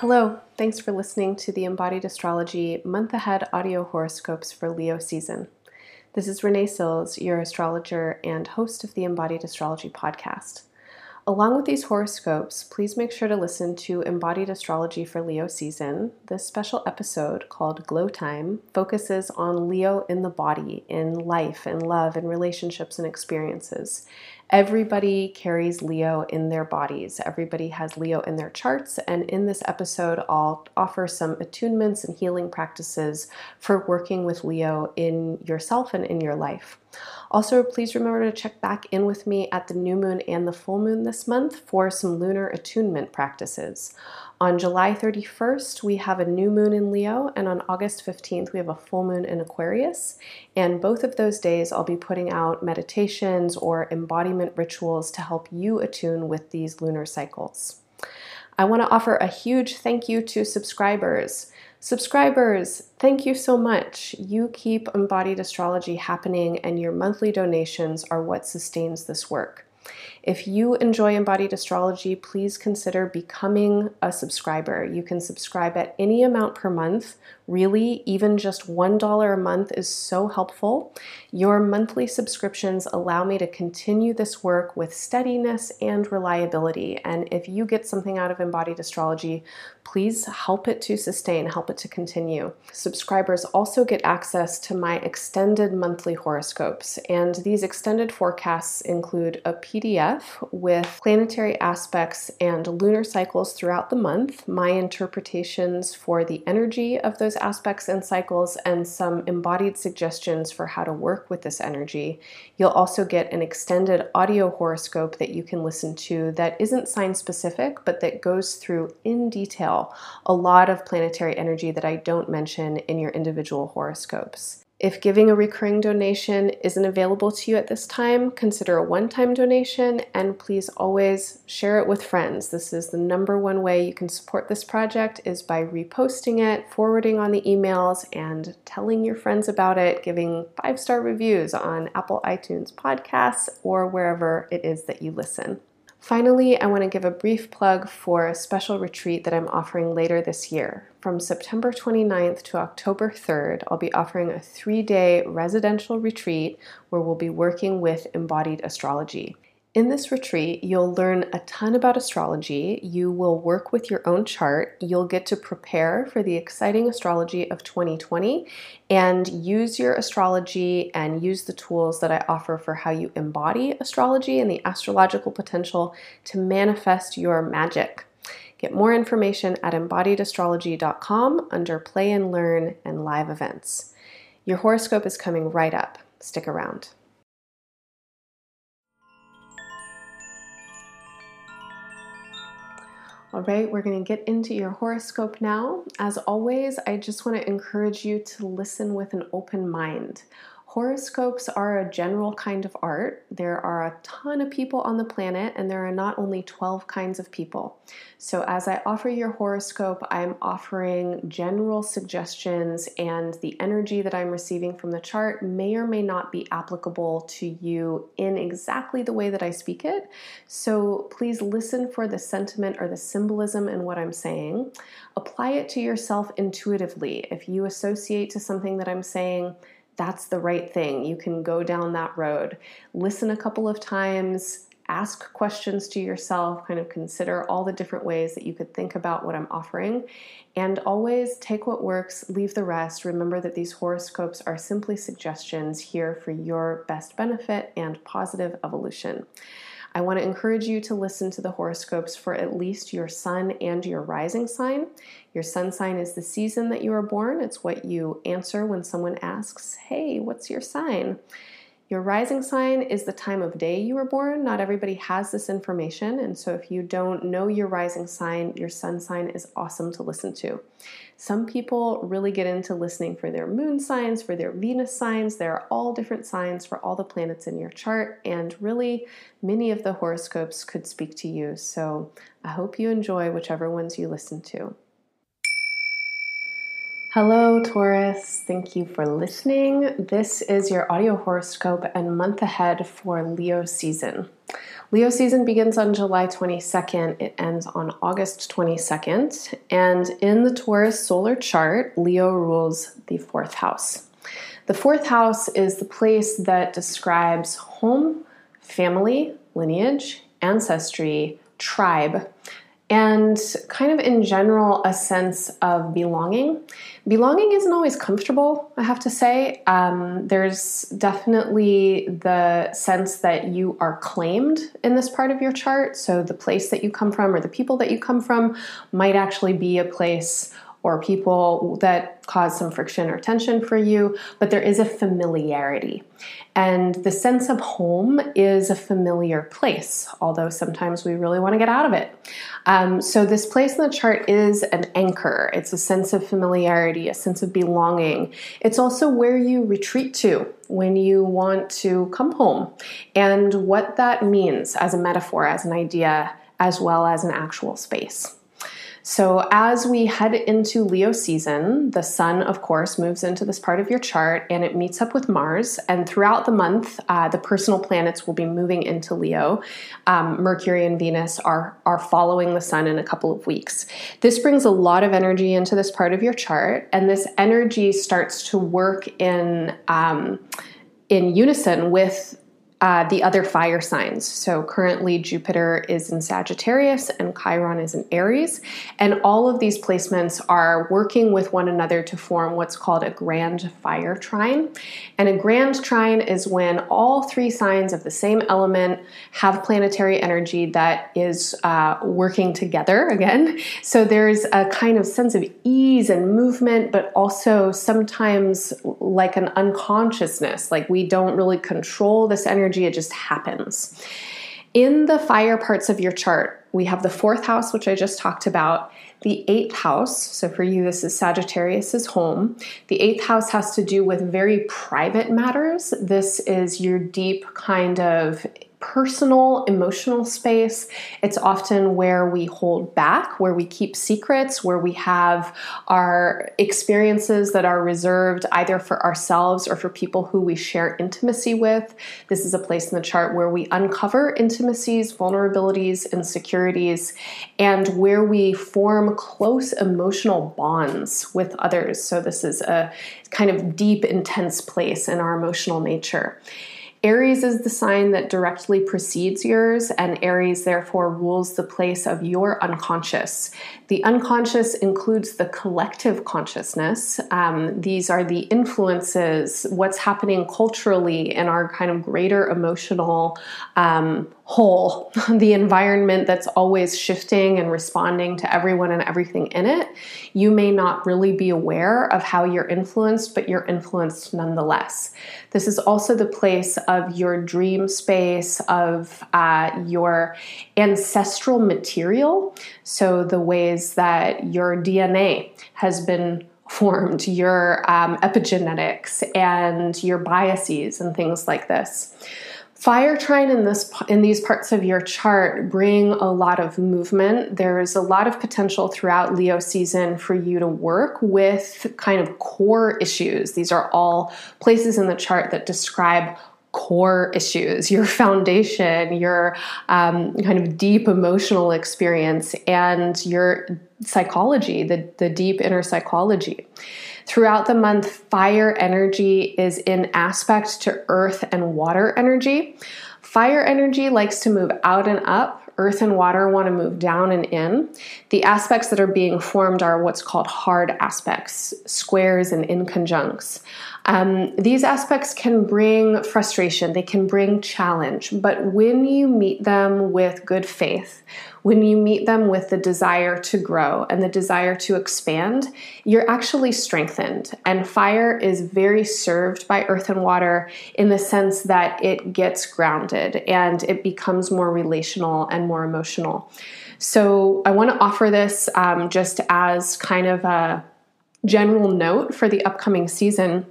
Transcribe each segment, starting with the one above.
Hello, thanks for listening to the Embodied Astrology month ahead audio horoscopes for Leo season. This is Renee Sills, your astrologer and host of the Embodied Astrology podcast. Along with these horoscopes, please make sure to listen to Embodied Astrology for Leo season. This special episode called Glow Time focuses on Leo in the body, in life and love and relationships and experiences. Everybody carries Leo in their bodies. Everybody has Leo in their charts. And in this episode, I'll offer some attunements and healing practices for working with Leo in yourself and in your life. Also, please remember to check back in with me at the new moon and the full moon this month for some lunar attunement practices. On July 31st, we have a new moon in Leo, and on August 15th, we have a full moon in Aquarius. And both of those days, I'll be putting out meditations or embodiment rituals to help you attune with these lunar cycles. I want to offer a huge thank you to subscribers. Subscribers, thank you so much. You keep embodied astrology happening, and your monthly donations are what sustains this work. If you enjoy embodied astrology, please consider becoming a subscriber. You can subscribe at any amount per month. Really, even just $1 a month is so helpful. Your monthly subscriptions allow me to continue this work with steadiness and reliability. And if you get something out of embodied astrology, please help it to sustain, help it to continue. Subscribers also get access to my extended monthly horoscopes, and these extended forecasts include a PDF with planetary aspects and lunar cycles throughout the month, my interpretations for the energy of those aspects and cycles, and some embodied suggestions for how to work with this energy. You'll also get an extended audio horoscope that you can listen to that isn't sign specific, but that goes through in detail a lot of planetary energy that I don't mention in your individual horoscopes. If giving a recurring donation isn't available to you at this time, consider a one time donation and please always share it with friends. This is the number one way you can support this project is by reposting it, forwarding on the emails, and telling your friends about it, giving five star reviews on Apple iTunes podcasts or wherever it is that you listen. Finally, I want to give a brief plug for a special retreat that I'm offering later this year. From September 29th to October 3rd, I'll be offering a three day residential retreat where we'll be working with embodied astrology. In this retreat, you'll learn a ton about astrology. You will work with your own chart. You'll get to prepare for the exciting astrology of 2020 and use your astrology and use the tools that I offer for how you embody astrology and the astrological potential to manifest your magic. Get more information at embodiedastrology.com under Play and Learn and Live Events. Your horoscope is coming right up. Stick around. All right, we're going to get into your horoscope now. As always, I just want to encourage you to listen with an open mind. Horoscopes are a general kind of art. There are a ton of people on the planet, and there are not only 12 kinds of people. So, as I offer your horoscope, I'm offering general suggestions, and the energy that I'm receiving from the chart may or may not be applicable to you in exactly the way that I speak it. So, please listen for the sentiment or the symbolism in what I'm saying. Apply it to yourself intuitively. If you associate to something that I'm saying, that's the right thing. You can go down that road. Listen a couple of times, ask questions to yourself, kind of consider all the different ways that you could think about what I'm offering, and always take what works, leave the rest. Remember that these horoscopes are simply suggestions here for your best benefit and positive evolution. I want to encourage you to listen to the horoscopes for at least your sun and your rising sign. Your sun sign is the season that you are born, it's what you answer when someone asks, Hey, what's your sign? Your rising sign is the time of day you were born. Not everybody has this information, and so if you don't know your rising sign, your sun sign is awesome to listen to. Some people really get into listening for their moon signs, for their Venus signs. There are all different signs for all the planets in your chart, and really many of the horoscopes could speak to you. So I hope you enjoy whichever ones you listen to. Hello, Taurus. Thank you for listening. This is your audio horoscope and month ahead for Leo season. Leo season begins on July 22nd, it ends on August 22nd, and in the Taurus solar chart, Leo rules the fourth house. The fourth house is the place that describes home, family, lineage, ancestry, tribe, and kind of in general a sense of belonging. Belonging isn't always comfortable, I have to say. Um, there's definitely the sense that you are claimed in this part of your chart. So the place that you come from or the people that you come from might actually be a place or people that cause some friction or tension for you, but there is a familiarity. And the sense of home is a familiar place, although sometimes we really want to get out of it. Um, so, this place in the chart is an anchor. It's a sense of familiarity, a sense of belonging. It's also where you retreat to when you want to come home, and what that means as a metaphor, as an idea, as well as an actual space. So, as we head into Leo season, the sun, of course, moves into this part of your chart and it meets up with Mars. And throughout the month, uh, the personal planets will be moving into Leo. Um, Mercury and Venus are, are following the sun in a couple of weeks. This brings a lot of energy into this part of your chart, and this energy starts to work in. Um, in unison with uh, the other fire signs. So currently, Jupiter is in Sagittarius and Chiron is in Aries. And all of these placements are working with one another to form what's called a grand fire trine. And a grand trine is when all three signs of the same element have planetary energy that is uh, working together again. So there's a kind of sense of ease and movement, but also sometimes like an unconsciousness, like we don't really control this energy energy, it just happens. In the fire parts of your chart, we have the fourth house, which I just talked about, the eighth house. So for you, this is Sagittarius's home. The eighth house has to do with very private matters. This is your deep kind of personal, emotional space. It's often where we hold back, where we keep secrets, where we have our experiences that are reserved either for ourselves or for people who we share intimacy with. This is a place in the chart where we uncover intimacies, vulnerabilities, insecurities, and where we form close emotional bonds with others. So, this is a kind of deep, intense place in our emotional nature. Aries is the sign that directly precedes yours, and Aries therefore rules the place of your unconscious. The unconscious includes the collective consciousness. Um, these are the influences, what's happening culturally in our kind of greater emotional um, whole, the environment that's always shifting and responding to everyone and everything in it. You may not really be aware of how you're influenced, but you're influenced nonetheless. This is also the place of your dream space, of uh, your ancestral material. So, the ways that your DNA has been formed, your um, epigenetics, and your biases, and things like this. Fire trine in this in these parts of your chart bring a lot of movement. There's a lot of potential throughout Leo season for you to work with kind of core issues. These are all places in the chart that describe core issues, your foundation, your um, kind of deep emotional experience, and your psychology, the, the deep inner psychology. Throughout the month, fire energy is in aspect to earth and water energy. Fire energy likes to move out and up. Earth and water want to move down and in. The aspects that are being formed are what's called hard aspects, squares and inconjuncts. Um, these aspects can bring frustration, they can bring challenge, but when you meet them with good faith, when you meet them with the desire to grow and the desire to expand, you're actually strengthened. And fire is very served by earth and water in the sense that it gets grounded and it becomes more relational and more emotional. So, I want to offer this um, just as kind of a general note for the upcoming season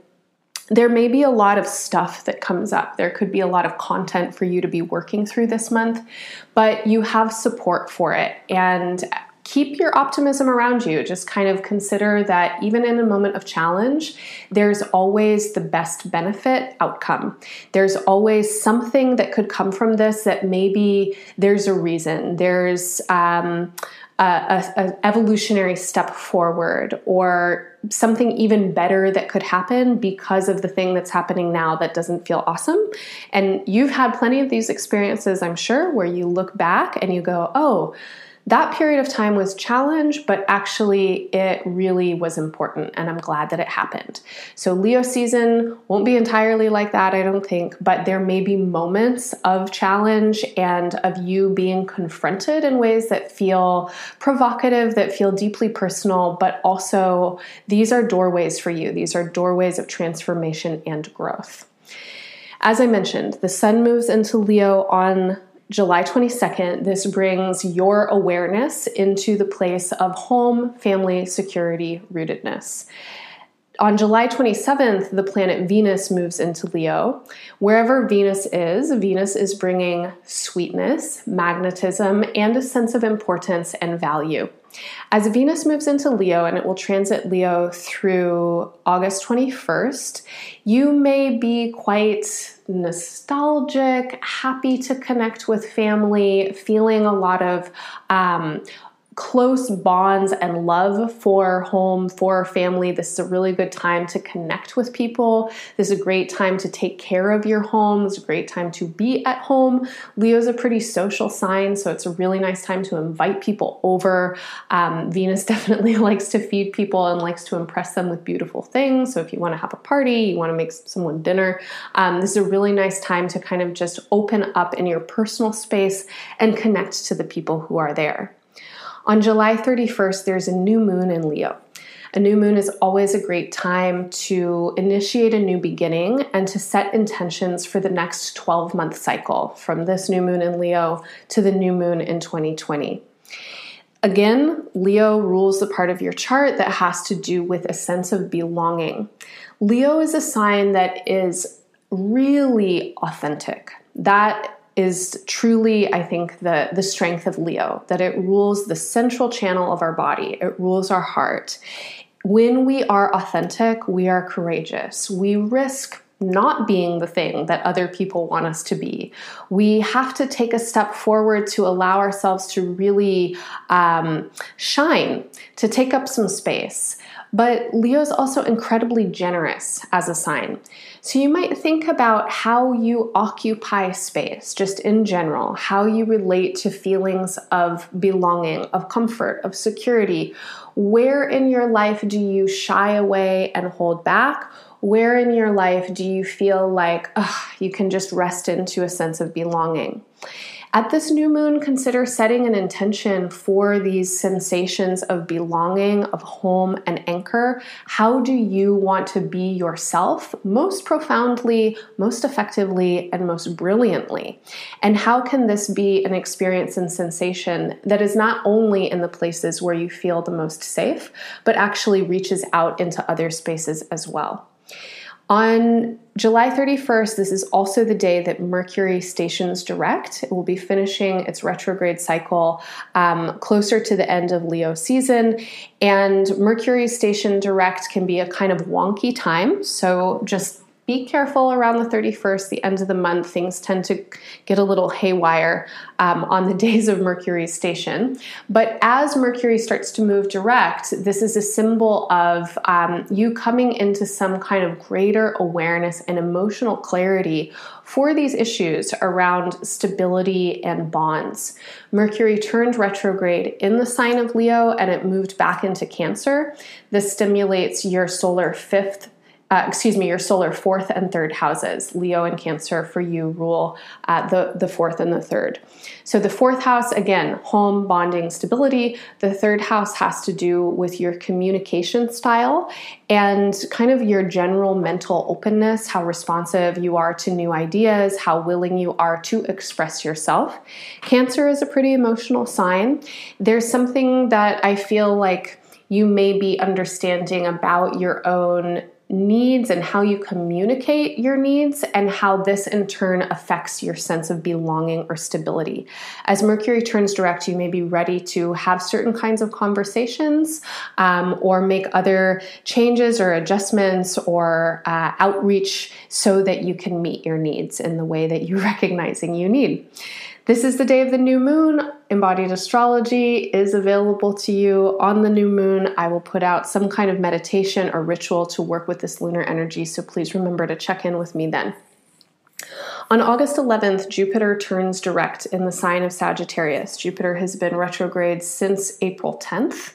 there may be a lot of stuff that comes up. There could be a lot of content for you to be working through this month, but you have support for it. And keep your optimism around you. Just kind of consider that even in a moment of challenge, there's always the best benefit outcome. There's always something that could come from this that maybe there's a reason. There's um, a, a, evolutionary step forward or something even better that could happen because of the thing that's happening now that doesn't feel awesome. And you've had plenty of these experiences, I'm sure, where you look back and you go, oh, that period of time was challenge, but actually it really was important, and I'm glad that it happened. So, Leo season won't be entirely like that, I don't think, but there may be moments of challenge and of you being confronted in ways that feel provocative, that feel deeply personal, but also these are doorways for you. These are doorways of transformation and growth. As I mentioned, the sun moves into Leo on July 22nd, this brings your awareness into the place of home, family, security, rootedness. On July 27th, the planet Venus moves into Leo. Wherever Venus is, Venus is bringing sweetness, magnetism, and a sense of importance and value. As Venus moves into Leo and it will transit Leo through August 21st, you may be quite nostalgic, happy to connect with family, feeling a lot of um, close bonds and love for home, for family. This is a really good time to connect with people. This is a great time to take care of your home. It's a great time to be at home. Leo's a pretty social sign, so it's a really nice time to invite people over. Um, Venus definitely likes to feed people and likes to impress them with beautiful things. So if you want to have a party, you want to make someone dinner, um, this is a really nice time to kind of just open up in your personal space and connect to the people who are there. On July 31st, there's a new moon in Leo. A new moon is always a great time to initiate a new beginning and to set intentions for the next 12 month cycle from this new moon in Leo to the new moon in 2020. Again, Leo rules the part of your chart that has to do with a sense of belonging. Leo is a sign that is really authentic. That is truly, I think, the, the strength of Leo, that it rules the central channel of our body, it rules our heart. When we are authentic, we are courageous. We risk not being the thing that other people want us to be. We have to take a step forward to allow ourselves to really um, shine, to take up some space. But Leo is also incredibly generous as a sign. So you might think about how you occupy space, just in general, how you relate to feelings of belonging, of comfort, of security. Where in your life do you shy away and hold back? Where in your life do you feel like you can just rest into a sense of belonging? At this new moon, consider setting an intention for these sensations of belonging, of home, and anchor. How do you want to be yourself most profoundly, most effectively, and most brilliantly? And how can this be an experience and sensation that is not only in the places where you feel the most safe, but actually reaches out into other spaces as well? On July 31st, this is also the day that Mercury stations direct. It will be finishing its retrograde cycle um, closer to the end of Leo season. And Mercury station direct can be a kind of wonky time. So just be careful around the 31st, the end of the month. Things tend to get a little haywire um, on the days of Mercury's station. But as Mercury starts to move direct, this is a symbol of um, you coming into some kind of greater awareness and emotional clarity for these issues around stability and bonds. Mercury turned retrograde in the sign of Leo and it moved back into Cancer. This stimulates your solar fifth uh, excuse me, your solar fourth and third houses. Leo and Cancer for you rule uh, the, the fourth and the third. So the fourth house, again, home, bonding, stability. The third house has to do with your communication style and kind of your general mental openness, how responsive you are to new ideas, how willing you are to express yourself. Cancer is a pretty emotional sign. There's something that I feel like you may be understanding about your own needs and how you communicate your needs, and how this in turn affects your sense of belonging or stability. As Mercury turns direct, you may be ready to have certain kinds of conversations um, or make other changes or adjustments or uh, outreach so that you can meet your needs in the way that you're recognizing you need. This is the day of the new moon. Embodied astrology is available to you on the new moon. I will put out some kind of meditation or ritual to work with this lunar energy, so please remember to check in with me then. On August 11th, Jupiter turns direct in the sign of Sagittarius. Jupiter has been retrograde since April 10th.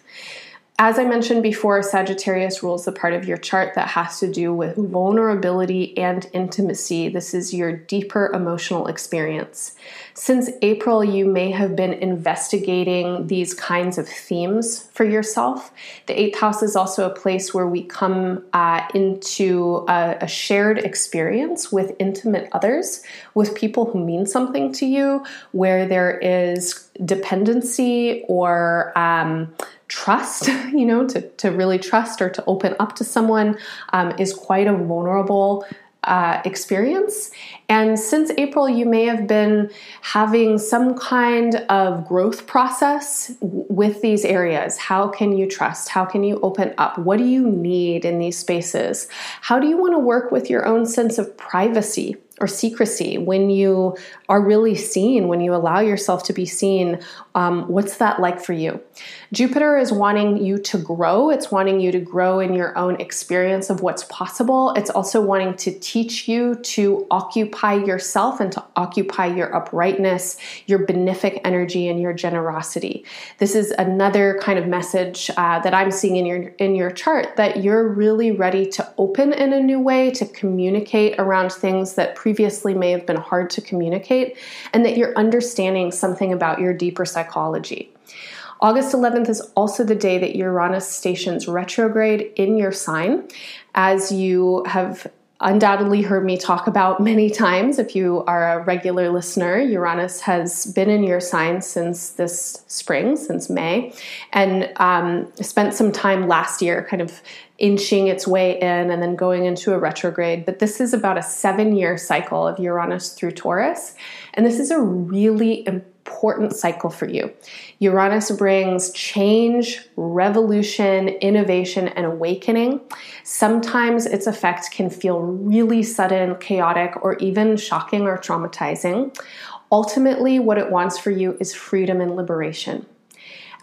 As I mentioned before, Sagittarius rules the part of your chart that has to do with vulnerability and intimacy. This is your deeper emotional experience. Since April, you may have been investigating these kinds of themes for yourself. The eighth house is also a place where we come uh, into a, a shared experience with intimate others, with people who mean something to you, where there is dependency or um, trust, you know, to, to really trust or to open up to someone um, is quite a vulnerable uh, experience. And since April, you may have been having some kind of growth process with these areas. How can you trust? How can you open up? What do you need in these spaces? How do you want to work with your own sense of privacy? Or secrecy, when you are really seen, when you allow yourself to be seen, um, what's that like for you? Jupiter is wanting you to grow. It's wanting you to grow in your own experience of what's possible. It's also wanting to teach you to occupy yourself and to occupy your uprightness, your benefic energy, and your generosity. This is another kind of message uh, that I'm seeing in your in your chart that you're really ready to open in a new way to communicate around things that previously may have been hard to communicate, and that you're understanding something about your deeper psychology. August 11th is also the day that Uranus stations retrograde in your sign. As you have undoubtedly heard me talk about many times. If you are a regular listener, Uranus has been in your sign since this spring, since May, and um, spent some time last year kind of inching its way in and then going into a retrograde. But this is about a seven year cycle of Uranus through Taurus. And this is a really important cycle for you. Uranus brings change, revolution, innovation, and awakening. Sometimes its effect can feel really sudden, chaotic, or even shocking or traumatizing. Ultimately, what it wants for you is freedom and liberation.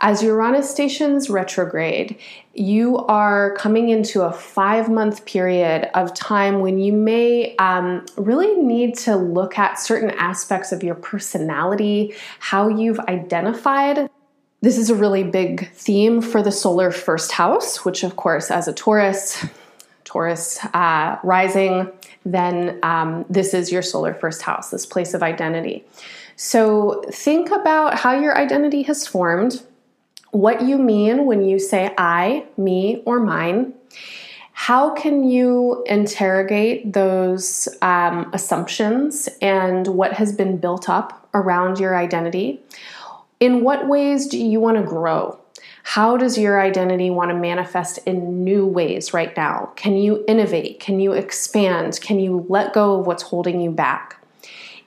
As Uranus stations retrograde, you are coming into a five month period of time when you may um, really need to look at certain aspects of your personality, how you've identified. This is a really big theme for the solar first house, which, of course, as a Taurus, Taurus uh, rising, then um, this is your solar first house, this place of identity. So think about how your identity has formed what you mean when you say I, me, or mine. How can you interrogate those um, assumptions and what has been built up around your identity? In what ways do you want to grow? How does your identity want to manifest in new ways right now? Can you innovate? Can you expand? Can you let go of what's holding you back?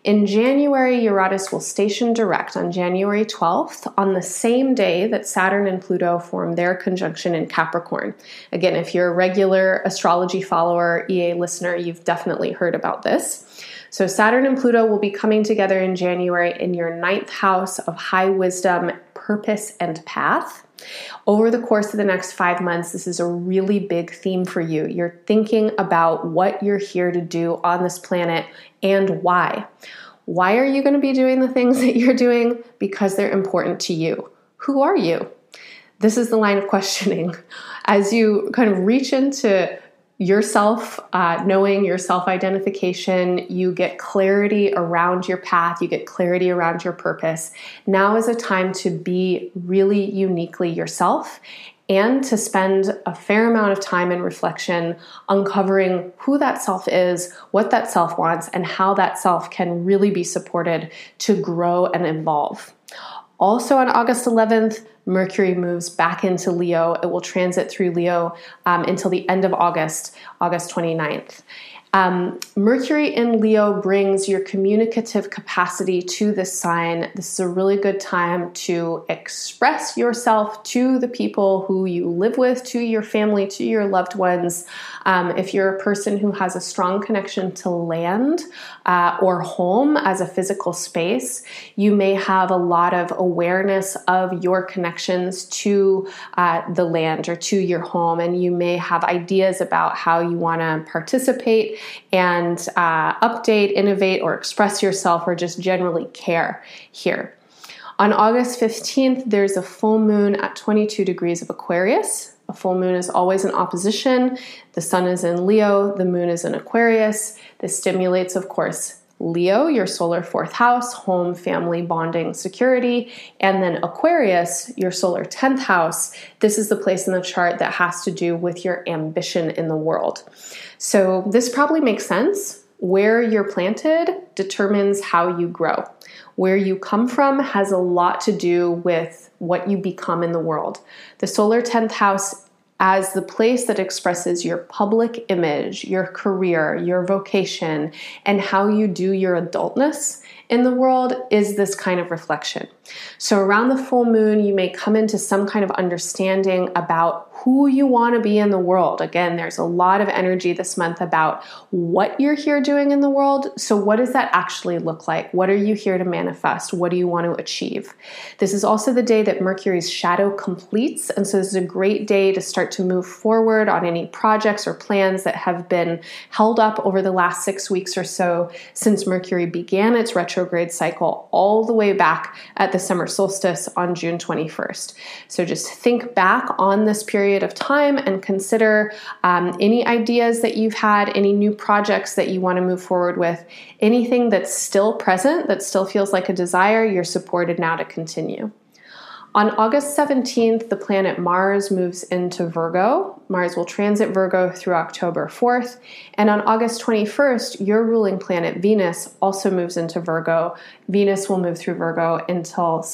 In January, Uranus will station direct on January 12th, on the same day that Saturn and Pluto form their conjunction in Capricorn. Again, if you're a regular astrology follower, EA listener, you've definitely heard about this. So, Saturn and Pluto will be coming together in January in your ninth house of high wisdom, purpose, and path. Over the course of the next five months, this is a really big theme for you. You're thinking about what you're here to do on this planet and why. Why are you going to be doing the things that you're doing? Because they're important to you. Who are you? This is the line of questioning. As you kind of reach into yourself, uh, knowing your self identification, you get clarity around your path, you get clarity around your purpose. Now is a time to be really uniquely yourself and to spend a fair amount of time in reflection uncovering who that self is, what that self wants, and how that self can really be supported to grow and evolve. Also on August 11th, Mercury moves back into Leo. It will transit through Leo um, until the end of August, August 29th. Um, Mercury in Leo brings your communicative capacity to this sign. This is a really good time to express yourself to the people who you live with, to your family, to your loved ones. Um, if you're a person who has a strong connection to land uh, or home as a physical space, you may have a lot of awareness of your connections to uh, the land or to your home, and you may have ideas about how you want to participate and uh, update, innovate, or express yourself, or just generally care here. On August 15th, there's a full moon at 22 degrees of Aquarius. A full moon is always in opposition. The sun is in Leo, the moon is in Aquarius. This stimulates, of course, Leo, your solar fourth house, home, family, bonding, security, and then Aquarius, your solar 10th house. This is the place in the chart that has to do with your ambition in the world. So, this probably makes sense. Where you're planted determines how you grow. Where you come from has a lot to do with what you become in the world. The solar 10th house as the place that expresses your public image, your career, your vocation, and how you do your adultness in the world is this kind of reflection. So, around the full moon, you may come into some kind of understanding about who you want to be in the world. Again, there's a lot of energy this month about what you're here doing in the world. So, what does that actually look like? What are you here to manifest? What do you want to achieve? This is also the day that Mercury's shadow completes. And so, this is a great day to start to move forward on any projects or plans that have been held up over the last six weeks or so since Mercury began its retrograde cycle, all the way back at the summer solstice on June 21st. So, just think back on this period period of time and consider um, any ideas that you've had, any new projects that you want to move forward with, anything that's still present, that still feels like a desire, you're supported now to continue. On August 17th, the planet Mars moves into Virgo. Mars will transit Virgo through October 4th. And on August 21st, your ruling planet Venus also moves into Virgo. Venus will move through Virgo until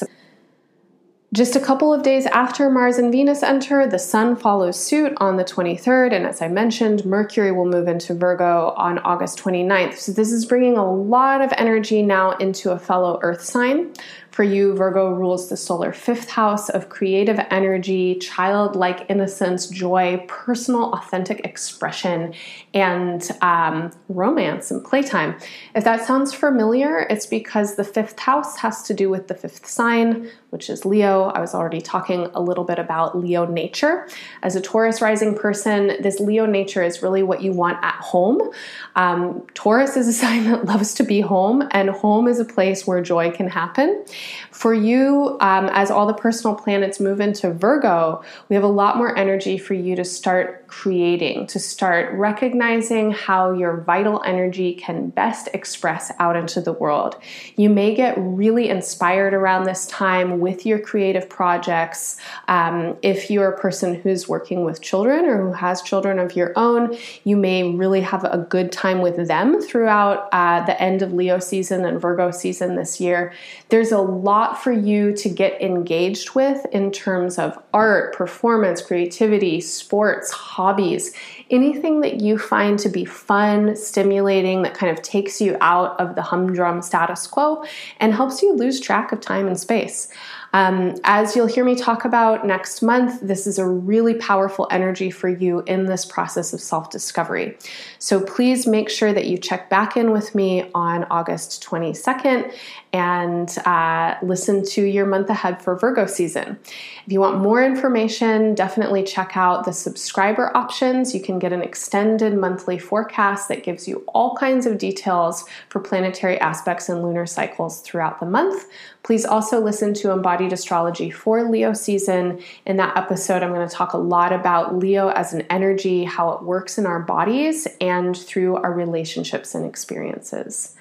Just a couple of days after Mars and Venus enter, the Sun follows suit on the 23rd, and as I mentioned, Mercury will move into Virgo on August 29th. So, this is bringing a lot of energy now into a fellow Earth sign. For you, Virgo rules the solar fifth house of creative energy, childlike innocence, joy, personal, authentic expression, and um, romance and playtime. If that sounds familiar, it's because the fifth house has to do with the fifth sign, which is Leo. I was already talking a little bit about Leo nature. As a Taurus rising person, this Leo nature is really what you want at home. Um, Taurus is a sign that loves to be home, and home is a place where joy can happen. For you, um, as all the personal planets move into Virgo, we have a lot more energy for you to start creating, to start recognizing how your vital energy can best express out into the world. You may get really inspired around this time with your creative projects. Um, if you're a person who's working with children or who has children of your own, you may really have a good time with them throughout uh, the end of Leo season and Virgo season this year. There's a lot for you to get engaged with in terms of art, performance, creativity, sports, hobbies, anything that you find to be fun, stimulating, that kind of takes you out of the humdrum status quo and helps you lose track of time and space. Um, as you'll hear me talk about next month, this is a really powerful energy for you in this process of self discovery. So please make sure that you check back in with me on August 22nd and uh, listen to your month ahead for Virgo season. If you want more information, definitely check out the subscriber options. You can get an extended monthly forecast that gives you all kinds of details for planetary aspects and lunar cycles throughout the month. Please also listen to Embodied Astrology for Leo season. In that episode, I'm going to talk a lot about Leo as an energy, how it works in our bodies, and through our relationships and experiences.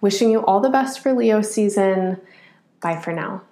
Wishing you all the best for Leo season. Bye for now.